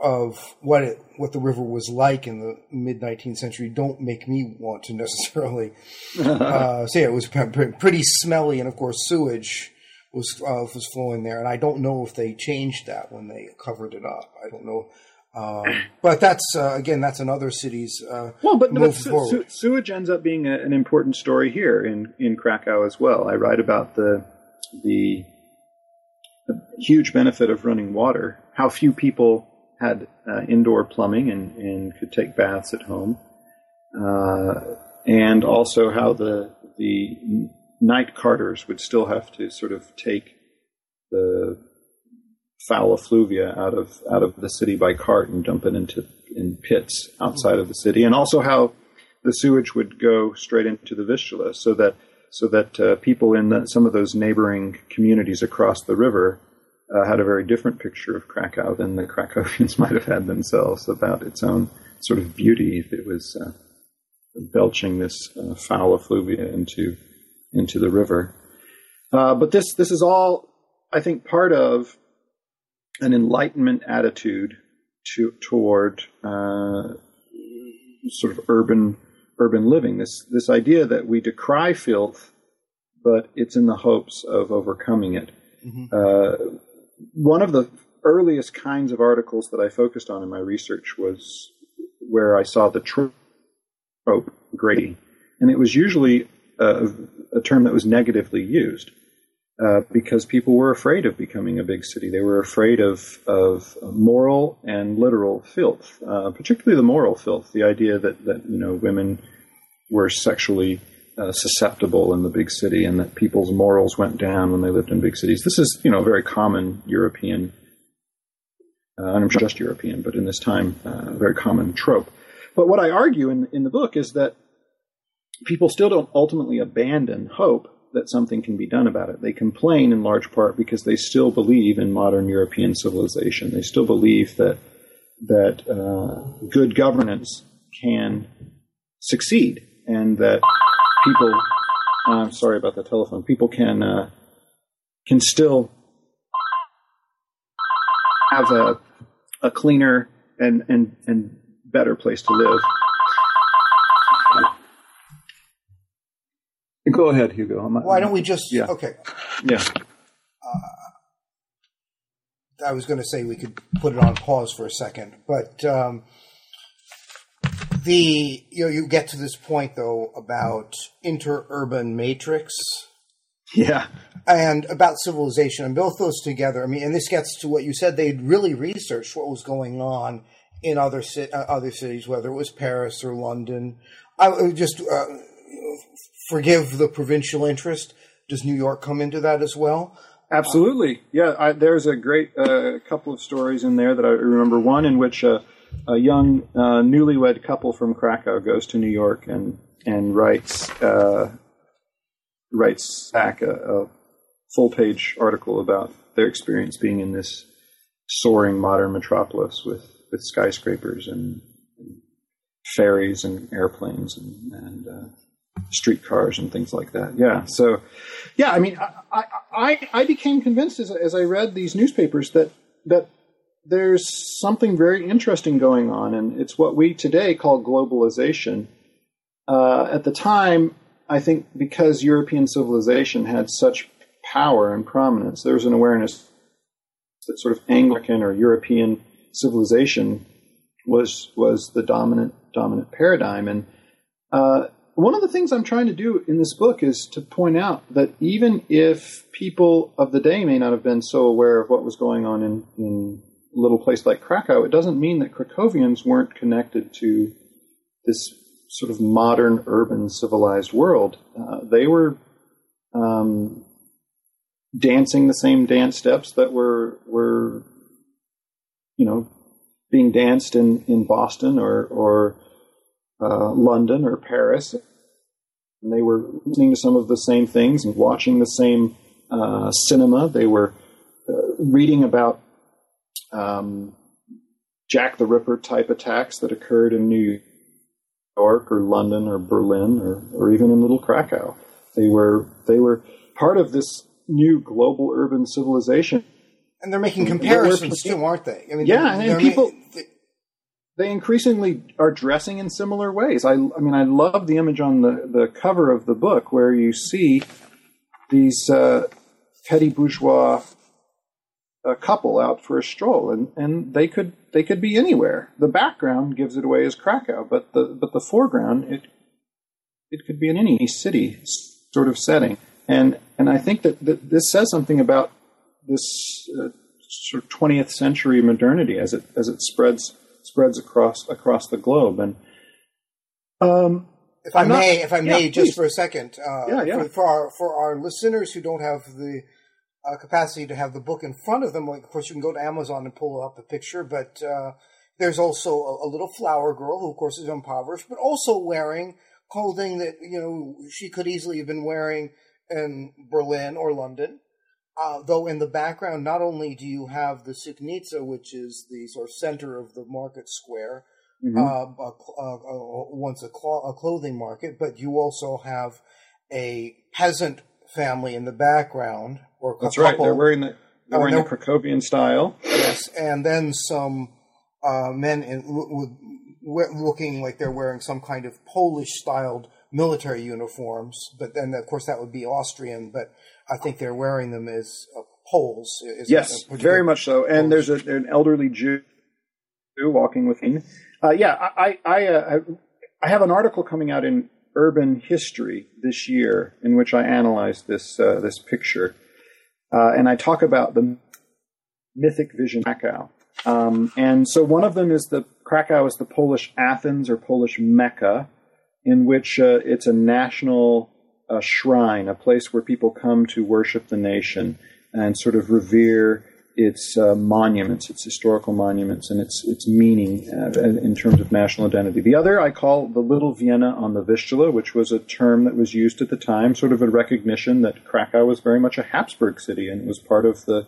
of what it, what the river was like in the mid 19th century don't make me want to necessarily uh, say it was pretty smelly, and of course sewage was uh, was flowing there, and I don't know if they changed that when they covered it up. I don't know. Um, but that's uh, again, that's another city's uh, well. But, but su- sewage ends up being a, an important story here in in Krakow as well. I write about the the huge benefit of running water. How few people had uh, indoor plumbing and, and could take baths at home, uh, and also how the the night carters would still have to sort of take the foul effluvia out of out of the city by cart and dump it into in pits outside of the city, and also how the sewage would go straight into the Vistula, so that so that uh, people in the, some of those neighboring communities across the river uh, had a very different picture of Krakow than the Krakowians might have had themselves about its own sort of beauty if it was uh, belching this uh, foul effluvia into into the river. Uh, but this this is all, I think, part of an Enlightenment attitude to, toward uh, sort of urban urban living. This this idea that we decry filth, but it's in the hopes of overcoming it. Mm-hmm. Uh, one of the earliest kinds of articles that I focused on in my research was where I saw the trope Grady, and it was usually a, a term that was negatively used. Uh, because people were afraid of becoming a big city. They were afraid of of moral and literal filth, uh, particularly the moral filth. The idea that that you know women were sexually uh, susceptible in the big city, and that people's morals went down when they lived in big cities. This is you know a very common European, uh, I'm just European, but in this time, uh, very common trope. But what I argue in in the book is that people still don't ultimately abandon hope that something can be done about it. They complain in large part because they still believe in modern European civilization. They still believe that that uh, good governance can succeed, and that people. I'm sorry about the telephone. People can uh, can still have a a cleaner and and and better place to live. Go ahead, Hugo. Why don't we just? Yeah. Okay. Yeah. Uh, I was going to say we could put it on pause for a second, but um, the you know you get to this point though about interurban matrix. Yeah. And about civilization, and both those together. I mean, and this gets to what you said. They'd really researched what was going on in other uh, other cities, whether it was Paris or London. I just uh, forgive the provincial interest. Does New York come into that as well? Absolutely. Yeah, I, there's a great uh, couple of stories in there that I remember. One in which a, a young uh, newlywed couple from Krakow goes to New York and and writes uh, writes back a, a full page article about their experience being in this soaring modern metropolis with, with skyscrapers and, ferries and airplanes and, and uh, streetcars and things like that. Yeah. So, yeah, I mean, I, I, I became convinced as, as I read these newspapers that, that there's something very interesting going on, and it's what we today call globalization. Uh, at the time, I think because European civilization had such power and prominence, there was an awareness that sort of Anglican or European civilization was was the dominant dominant paradigm. And uh, one of the things I'm trying to do in this book is to point out that even if people of the day may not have been so aware of what was going on in, in a little place like Krakow, it doesn't mean that Krakowians weren't connected to this sort of modern, urban, civilized world. Uh, they were um, dancing the same dance steps that were were you know being danced in, in Boston or or uh, London or Paris, and they were listening to some of the same things and watching the same uh, cinema. They were uh, reading about um, Jack the Ripper type attacks that occurred in New York or London or Berlin or, or even in Little Krakow. They were they were part of this new global urban civilization. And they're making comparisons too, aren't they? I mean, yeah, and people they increasingly are dressing in similar ways. I, I mean, I love the image on the, the cover of the book where you see these uh, petty bourgeois uh, couple out for a stroll, and, and they could they could be anywhere. The background gives it away as Krakow, but the but the foreground it it could be in any city sort of setting. And and I think that, that this says something about this uh, sort of 20th century modernity as it as it spreads spreads across across the globe. And um, if I may, if I may, yeah, just please. for a second, uh, yeah, yeah. For, for, our for our listeners who don't have the uh, capacity to have the book in front of them, like, of course, you can go to Amazon and pull up the picture, but uh, there's also a, a, little flower girl who, of course, is impoverished, but also wearing clothing that you know she could easily have been wearing in Berlin or London. Uh, though in the background, not only do you have the Sukiennice, which is the sort of center of the market square, mm-hmm. uh, uh, uh once a, cl- a, clothing market, but you also have a peasant family in the background. Or That's couple, right. They're wearing the they're wearing the Krakowian style. Yes, and then some uh, men in, with, looking like they're wearing some kind of Polish styled military uniforms, but then of course that would be Austrian, but I think they're wearing them as uh, Poles. yes, very much so. And there's a, an elderly Jew walking with him. Uh, yeah, I I, uh, I have an article coming out in Urban History this year in which I analyze this uh, this picture, uh, and I talk about the mythic vision Krakow. Um, and so one of them is the Krakow is the Polish Athens or Polish Mecca, in which uh, it's a national uh, shrine, a place where people come to worship the nation and sort of revere its uh, monuments, its historical monuments, and its its meaning uh, in terms of national identity. The other I call the Little Vienna on the Vistula, which was a term that was used at the time, sort of a recognition that Krakow was very much a Habsburg city and was part of the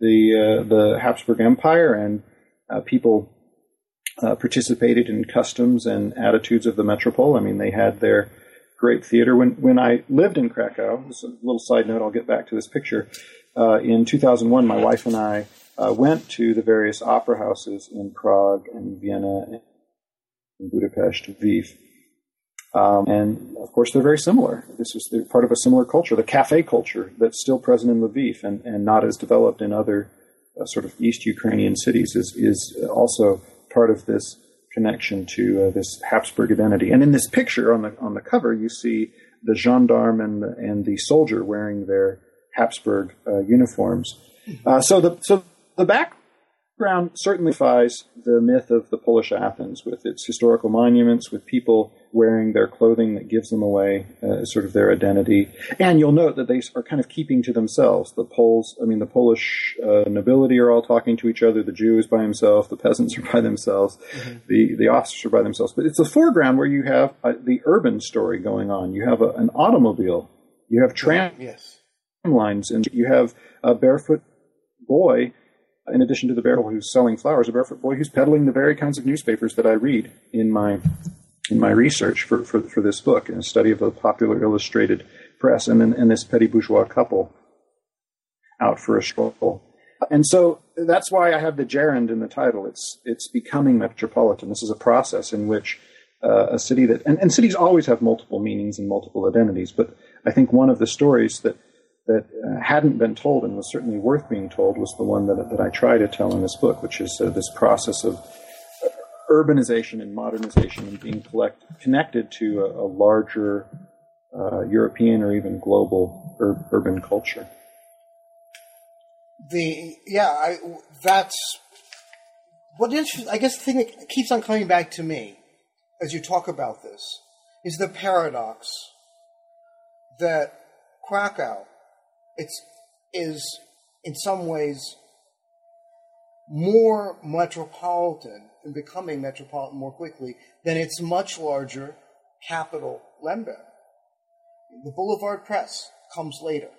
the uh, the Habsburg Empire, and uh, people uh, participated in customs and attitudes of the metropole. I mean, they had their great theater. When when I lived in Krakow, this a little side note. I'll get back to this picture. Uh, in 2001, my wife and I uh, went to the various opera houses in Prague and Vienna and Budapest, Lviv. Um, and of course, they're very similar. This is part of a similar culture, the cafe culture that's still present in Lviv and, and not as developed in other uh, sort of East Ukrainian cities is, is also part of this connection to uh, this Habsburg identity. And in this picture on the on the cover, you see the gendarme and the, and the soldier wearing their Habsburg uh, uniforms. Uh, so the so the background certainly defies the myth of the Polish Athens with its historical monuments, with people wearing their clothing that gives them away uh, sort of their identity. And you'll note that they are kind of keeping to themselves. The Poles, I mean, the Polish uh, nobility are all talking to each other. The Jew is by himself. The peasants are by themselves. Mm-hmm. The the officers are by themselves. But it's a foreground where you have uh, the urban story going on. You have a, an automobile. You have tram yes. lines, and you have a barefoot boy in addition to the barefoot who's selling flowers, a barefoot boy who's peddling the very kinds of newspapers that I read in my in my research for, for, for this book, in a study of the popular illustrated press, and and this petty bourgeois couple out for a stroll. And so that's why I have the gerund in the title. It's it's becoming metropolitan. This is a process in which uh, a city that and, and cities always have multiple meanings and multiple identities. But I think one of the stories that that uh, hadn't been told and was certainly worth being told was the one that, that I try to tell in this book, which is uh, this process of urbanization and modernization and being collect, connected to a, a larger uh, European or even global ur- urban culture. The yeah, I that's what I guess the thing that keeps on coming back to me as you talk about this is the paradox that Krakow it's is in some ways more metropolitan and becoming metropolitan more quickly than its much larger capital, Lemberg. The Boulevard Press comes later.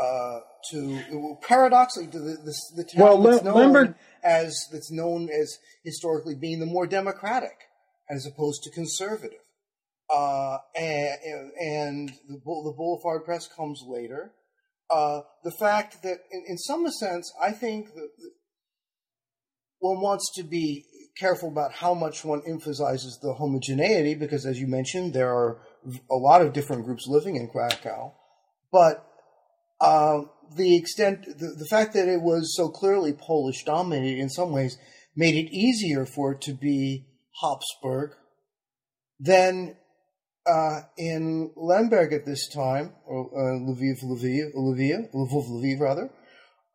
Uh, to paradoxically to the the, the town well, that's known Lemberg, as that's known as historically being the more democratic as opposed to conservative. Uh, and, and the, the Boulevard Press comes later. Uh, the fact that, in, in some sense, I think that one wants to be careful about how much one emphasizes the homogeneity, because as you mentioned, there are a lot of different groups living in Krakow. But uh, the extent, the, the fact that it was so clearly Polish dominated in some ways made it easier for it to be Habsburg than uh, in Lemberg at this time, or uh, Lviv, Lviv, Lviv, Lvov, Lviv, rather,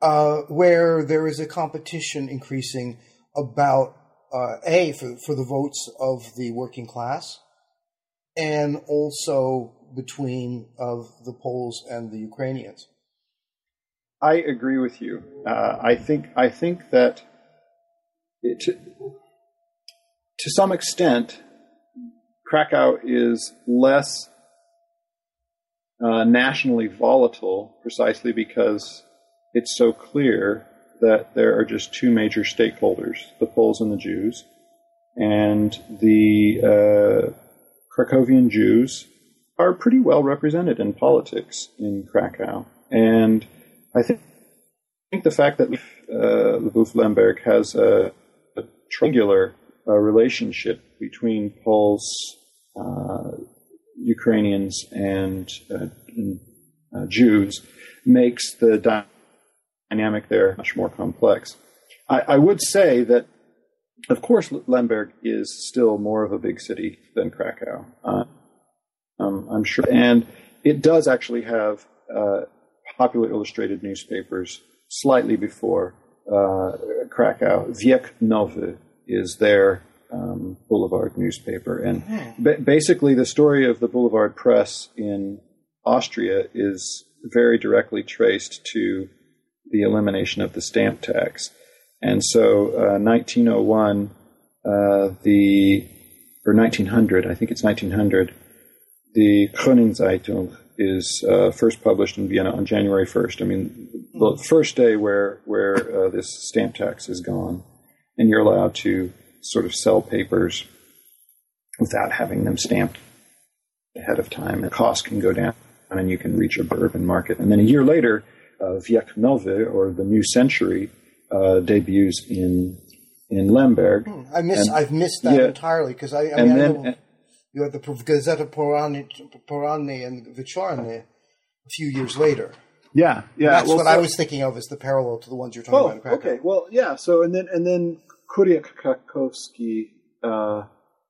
uh, where there is a competition increasing about uh, a for, for the votes of the working class, and also between of the Poles and the Ukrainians. I agree with you. Uh, I think I think that it, to some extent Krakow is less uh, nationally volatile precisely because it's so clear that there are just two major stakeholders the Poles and the Jews. And the uh, Krakowian Jews are pretty well represented in politics in Krakow. And I think, I think the fact that uh, Lemberg has a, a triangular uh, relationship between Poles, Ukrainians, and, uh, and uh, Jews makes the dynamic there much more complex. I, I, would say that, of course, Lemberg is still more of a big city than Krakow. Uh, um, I'm sure, and it does actually have uh, popular illustrated newspapers slightly before Krakow. Wiek Nowy is their um, Boulevard newspaper. And hmm. ba- basically, the story of the Boulevard Press in Austria is very directly traced to the elimination of the stamp tax. And so, uh, 1901, uh, the or 1900, I think it's 1900, the Kronenzeitung is uh, first published in Vienna on January 1st. I mean, the first day where where uh, this stamp tax is gone, and you're allowed to sort of sell papers without having them stamped ahead of time. The cost can go down and you can reach a urban market. And then a year later, uh, Nowy, or the New Century, uh, debuts in in Lemberg. Hmm, I miss. And, I've missed that yeah, entirely because I, I mean, then, I know you had the Gazeta Poranny and Wieczorny a few years later. Yeah, yeah. That's well, what so, I was thinking of as the parallel to the ones you're talking oh, about. Okay, well, yeah. So and then and then Krakowski uh,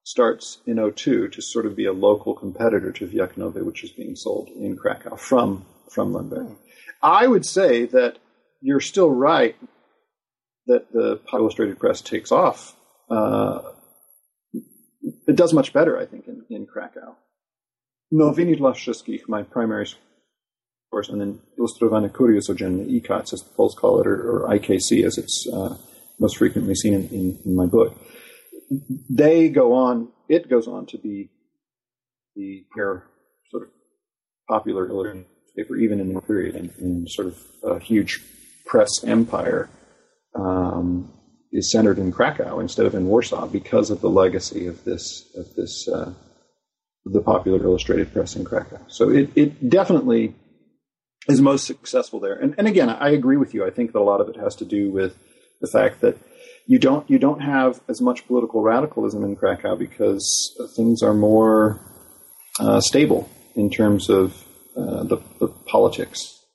starts in 02 to sort of be a local competitor to Nowy, which is being sold in Krakow from from Lemberg. I would say that you're still right that the illustrated press takes off. Uh, it does much better, I think, in, in Krakow. Nowiny dla my primary source, and then Ilustrowany Kurier Codzienny, IKAC, as the Poles call it, or, or IKC as it's uh, most frequently seen in, in, in, my book. They go on, it goes on to be the sort of popular illustrated paper, even in the period, and, and sort of a huge press empire. Um, is centered in Krakow instead of in Warsaw because of the legacy of this of this uh, the popular illustrated press in Krakow. So it, it definitely is most successful there. And, and again, I agree with you. I think that a lot of it has to do with the fact that you don't you don't have as much political radicalism in Krakow because things are more uh, stable in terms of uh, the, the, politics.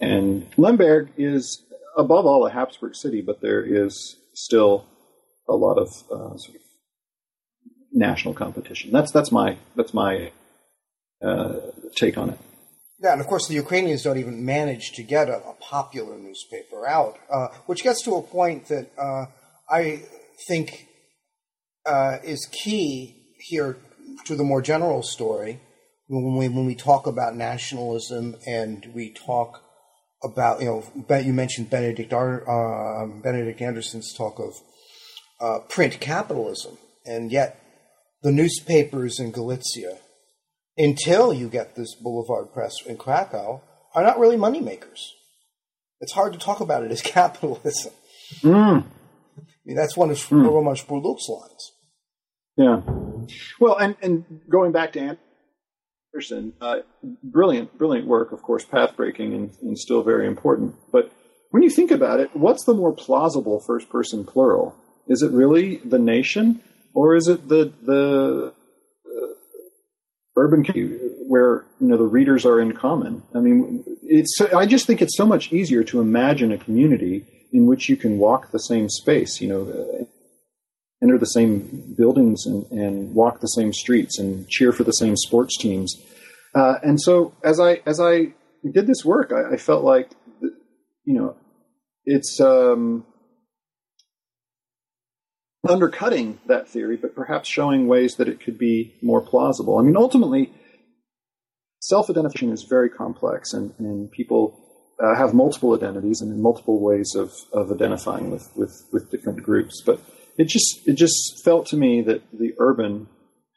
And Lemberg is above all a Habsburg city, but there is still a lot of uh, sort of national competition. That's that's my that's my uh, take on it. Yeah, and of course the Ukrainians don't even manage to get a, a popular newspaper out, uh, which gets to a point that uh, I think uh, is key here to the more general story. When we when we talk about nationalism and we talk about you know you mentioned Benedict uh, Benedict Anderson's talk of uh, print capitalism, and yet the newspapers in Galicia until you get this Boulevard Press in Krakow, are not really moneymakers. It's hard to talk about it as capitalism. Mm. I mean, that's one of mm. Roman Szporluk's lines. Yeah. Well, and, and going back to Anderson, uh, brilliant, brilliant work, of course, path breaking and, and still very important. But when you think about it, what's the more plausible first person plural? Is it really the nation or is it the, the urban where you know the readers are in common. I mean, it's I just think it's so much easier to imagine a community in which you can walk the same space. You know, enter the same buildings and, and, walk the same streets and cheer for the same sports teams. Uh, and so as I as I did this work, I, I felt like you know it's. Um, undercutting that theory, but perhaps showing ways that it could be more plausible. I mean, ultimately, self identification is very complex, and, and people uh, have multiple identities and multiple ways of, of identifying with, with, with different groups. But it just it just felt to me that the urban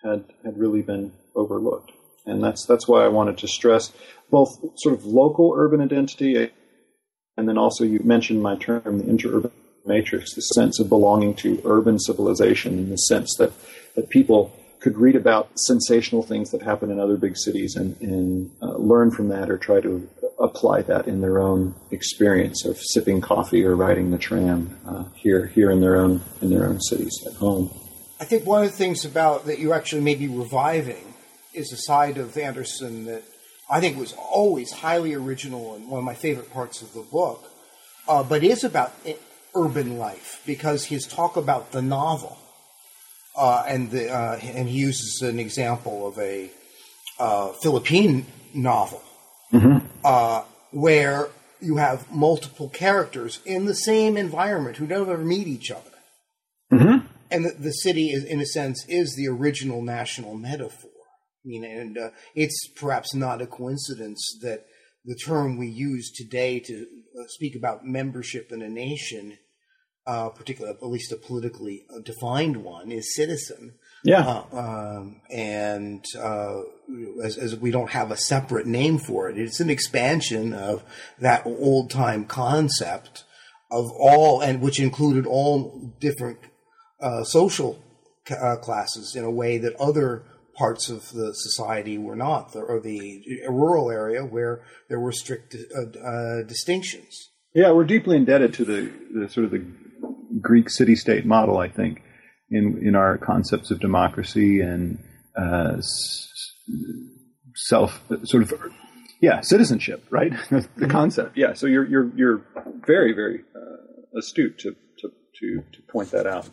had had really been overlooked, and that's that's why I wanted to stress both sort of local urban identity, and then also you mentioned my term, the interurban matrix, the sense of belonging to urban civilization in the sense that, that people could read about sensational things that happen in other big cities and, and uh, learn from that or try to apply that in their own experience of sipping coffee or riding the tram uh, here here in their own in their own cities at home. I think one of the things about that you actually may be reviving is a side of Anderson that I think was always highly original and one of my favorite parts of the book, uh, but is about urban life because his talk about the novel, uh, and the uh, and he uses an example of a uh, Philippine novel mm-hmm. Uh, where you have multiple characters in the same environment who never meet each other, mm-hmm. and the, the, city is, in a sense, is the original national metaphor. I mean, and uh, it's perhaps not a coincidence that the term we use today to uh, speak about membership in a nation uh, particularly at least a politically defined one, is citizen. Yeah. Uh, um, and uh, as, as, we don't have a separate name for it, it's an expansion of that old time concept of all, and which included all different uh, social uh, classes in a way that other parts of the society were not, or the rural area where there were strict uh, distinctions. Yeah, we're deeply indebted to the, the sort of the Greek city state model, I think, in, in our concepts of democracy and uh, self sort of yeah citizenship right? The mm-hmm. concept. Yeah so you're you're you're very very uh, astute to, to to to point that out.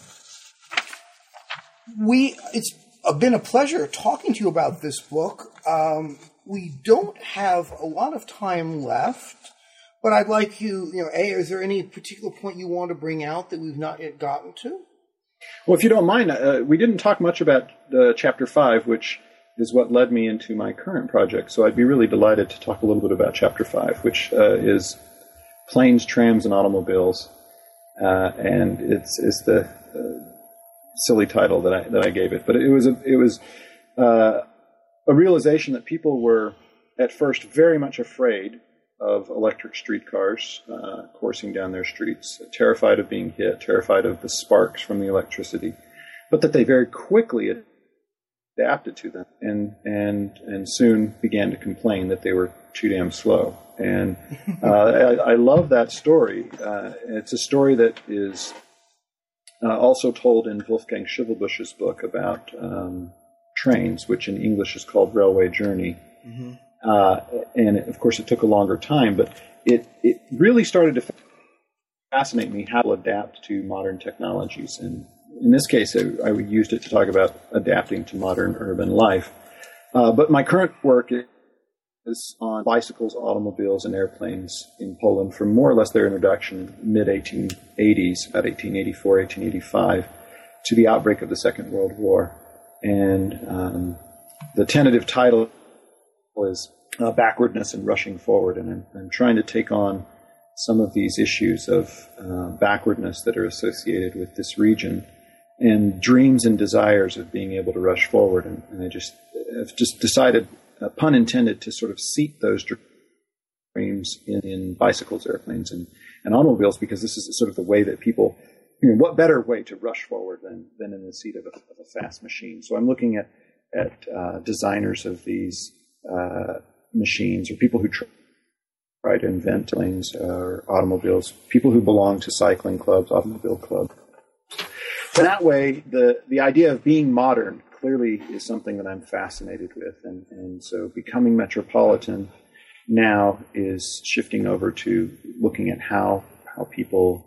We it's been a pleasure talking to you about this book. Um, we don't have a lot of time left but I'd like you, you know, A, is there any particular point you want to bring out that we've not yet gotten to? Well, if you don't mind, uh, we didn't talk much about uh, chapter five, which is what led me into my current project. So I'd be really delighted to talk a little bit about chapter five, which uh, is planes, trams, and automobiles. Uh, and it's, it's the silly title that I, that I gave it. But it was a, it was uh, a realization that people were at first very much afraid of electric streetcars uh, coursing down their streets, terrified of being hit, terrified of the sparks from the electricity, but that they very quickly adapted to them and and and soon began to complain that they were too damn slow. And uh, I, I, love that story. Uh, it's a story that is uh, also told in Wolfgang Schivelbusch's book about um, trains, which in English is called Railway Journey. Mm-hmm. Uh, and of course, it took a longer time, but it, it really started to fascinate me how to adapt to modern technologies. And in this case, I, I used it to talk about adapting to modern urban life. Uh, but my current work is on bicycles, automobiles, and airplanes in Poland from more or less their introduction mid 1880s, about 1884, 1885, to the outbreak of the Second World War. And um, the tentative title is uh, Backwardness and Rushing Forward. And I'm, I'm, trying to take on some of these issues of uh, backwardness that are associated with this region and dreams and desires of being able to rush forward. And, and I just have just decided uh, pun intended, to sort of seat those dreams in, in, bicycles, airplanes, and, and automobiles, because this is sort of the way that people, you know, what better way to rush forward than, than in the seat of a, of a fast machine? So I'm looking at, at uh, designers of these uh, machines or people who try, to invent things or automobiles, people who belong to cycling clubs, automobile clubs. So that way, the, the idea of being modern clearly is something that I'm fascinated with. And, and so becoming metropolitan now is shifting over to looking at how, how people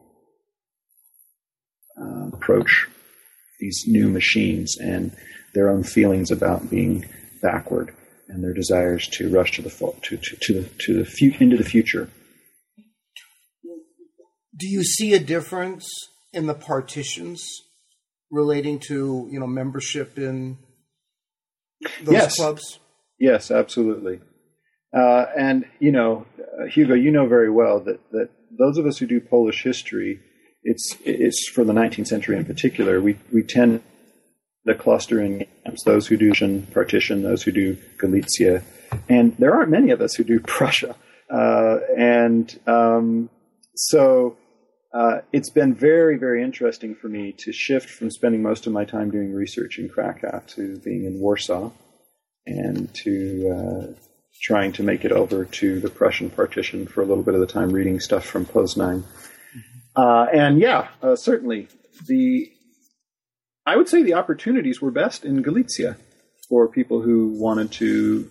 uh, approach these new machines and their own feelings about being backward and their desires to rush to the to to, to the to the fu- into the future. Do you see a difference in the partitions relating to you know membership in those yes. clubs? Yes, absolutely. Uh, and you know, uh, Hugo, you know very well that that those of us who do Polish history, it's it's for the 19th century in particular. We we tend to cluster in camps. Those who do partition, those who do Galicia, and there aren't many of us who do Prussia. Uh, and um, so uh, it's been very, very interesting for me to shift from spending most of my time doing research in Krakow to being in Warsaw and to uh, trying to make it over to the Prussian partition for a little bit of the time reading stuff from Poznań. Mm-hmm. Uh, and yeah, uh, certainly the I would say the opportunities were best in Galicia for people who wanted to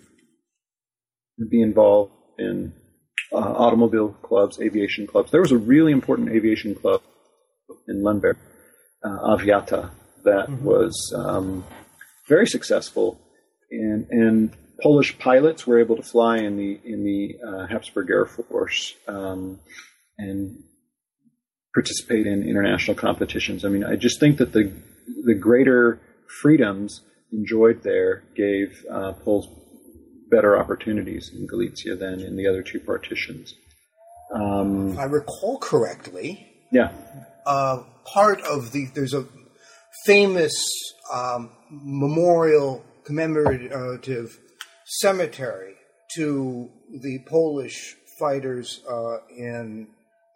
be involved in uh, automobile clubs, aviation clubs. There was a really important aviation club in Lemberg, uh, Aviata, that mm-hmm. was um, very successful, and, and Polish pilots were able to fly in the in the uh, Habsburg Air Force um, and participate in international competitions. I mean, I just think that the the greater freedoms enjoyed there gave uh, Poles better opportunities in Galicia than in the other two partitions. Um, if I recall correctly, yeah, uh, part of the there's a famous um, memorial commemorative cemetery to the Polish fighters uh, in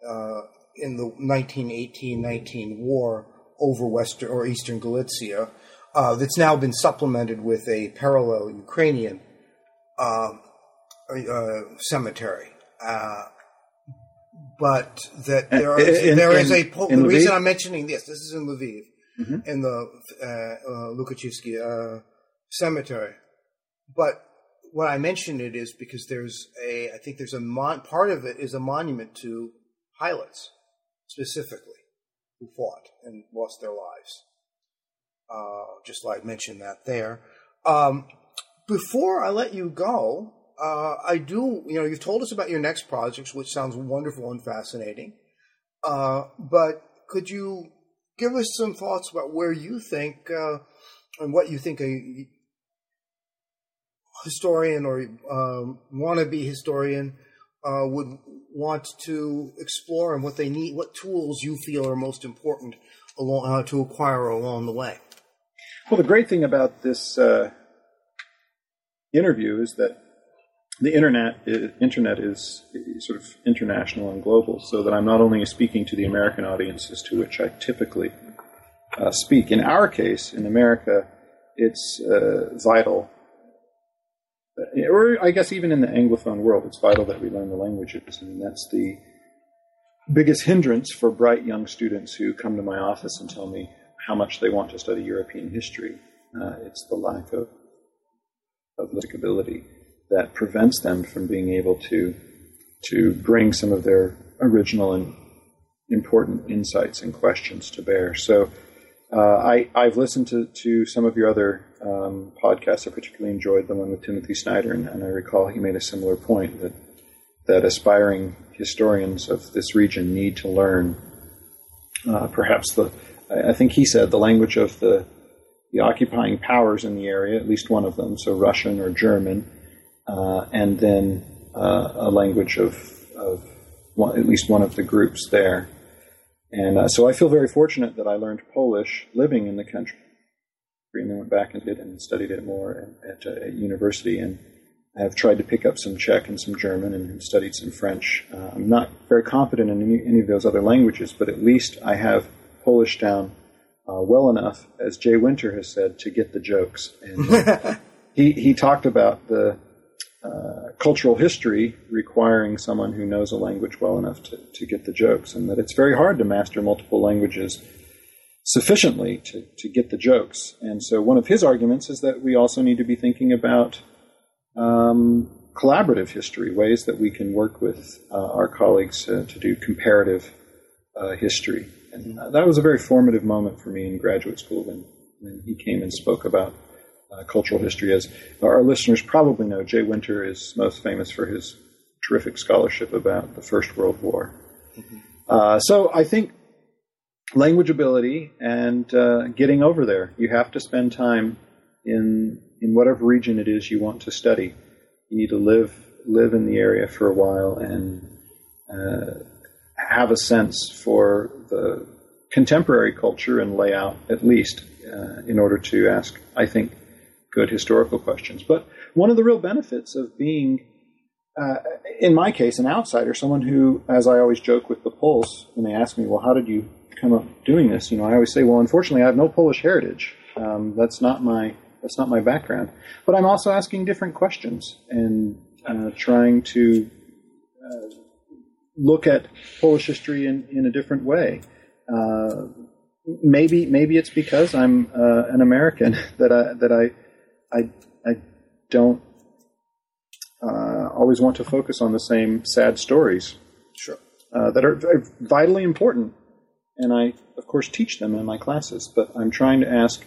uh, in the 1918-19 war over western or eastern Galicia. Uh, that's now been supplemented with a parallel Ukrainian um, uh, cemetery. Uh, but that there, are, in, there in, is a po- the reason I'm mentioning this. This is in Lviv, mm-hmm. in the uh, uh uh, cemetery. But what I mention it is because there's a I think there's a mon- part of it is a monument to pilots specifically who fought and lost their lives. Uh, just like I mentioned that there. Um, before I let you go, uh, I do, you know, you've told us about your next projects, which sounds wonderful and fascinating. Uh, but could you give us some thoughts about where you think uh, and what you think a historian or um, wannabe historian uh, would want to explore and what they need, what tools you feel are most important along, uh, to acquire along the way? Well, the great thing about this uh, interview is that the internet internet is sort of international and global, so that I'm not only speaking to the American audiences to which I typically uh, speak. In our case, in America, it's uh, vital, or I guess even in the Anglophone world, it's vital that we learn the languages. I mean, that's the biggest hindrance for bright young students who come to my office and tell me how much they want to study European history. Uh, it's the lack of of ability that prevents them from being able to to bring some of their original and important insights and questions to bear. So uh, I, I've listened to, to some of your other um, podcasts. I particularly enjoyed the one with Timothy Snyder, and, and I recall he made a similar point that that aspiring historians of this region need to learn uh, perhaps the I think he said the language of the the occupying powers in the area, at least one of them, so Russian or German, uh, and then uh, a language of, of one, at least one of the groups there. And uh, so I feel very fortunate that I learned Polish living in the country, and then went back and did and studied it more at, at, at university. And I have tried to pick up some Czech and some German and studied some French. Uh, I'm not very confident in any, any, of those other languages, but at least I have Polish down uh, well enough, as Jay Winter has said, to get the jokes. And uh, he he talked about the uh, cultural history requiring someone who knows a language well enough to, to get the jokes, and that it's very hard to master multiple languages sufficiently to, to get the jokes. And so, one of his arguments is that we also need to be thinking about um, collaborative history, ways that we can work with uh, our colleagues uh, to do comparative uh, history. And that was a very formative moment for me in graduate school when, when he came and spoke about uh, cultural history. As our listeners probably know, Jay Winter is most famous for his terrific scholarship about the First World War. Mm-hmm. Uh, so I think language ability and uh, getting over there. You have to spend time in in whatever region it is you want to study. You need to live live in the area for a while and uh, have a sense for the contemporary culture and layout, at least, uh, in order to ask, I think, good historical questions. But one of the real benefits of being, uh, in my case, an outsider, someone who, as I always joke with the Poles when they ask me, well, how did you come up doing this? You know, I always say, well, unfortunately, I have no Polish heritage. Um, that's not my that's not my background. But I'm also asking different questions and uh, trying to uh, look at Polish history in, in a different way. Uh, maybe maybe it's because I'm uh, an American that I that I I, I don't uh, always want to focus on the same sad stories. Sure. Uh, that are vitally important, and I, of course, teach them in my classes. But I'm trying to ask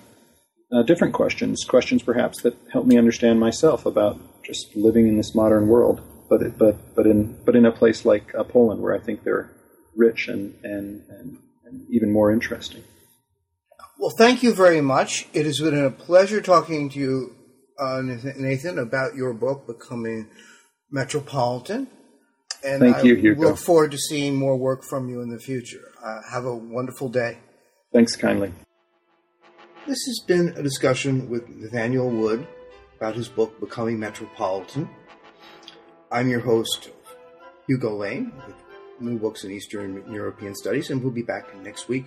uh, different questions, questions perhaps that help me understand myself about just living in this modern world. But it, but but in but in a place like uh, Poland, where I think they're rich and, and, and, and even more interesting. Well, thank you very much. It has been a pleasure talking to you, uh, Nathan, about your book, Becoming Metropolitan. And Thank I you, Hugo. look forward to seeing more work from you in the future. Uh, have a wonderful day. Thanks kindly. This has been a discussion with Nathaniel Wood about his book, Becoming Metropolitan. I'm your host, Hugo Lane, with New Books in Eastern European Studies, and we'll be back next week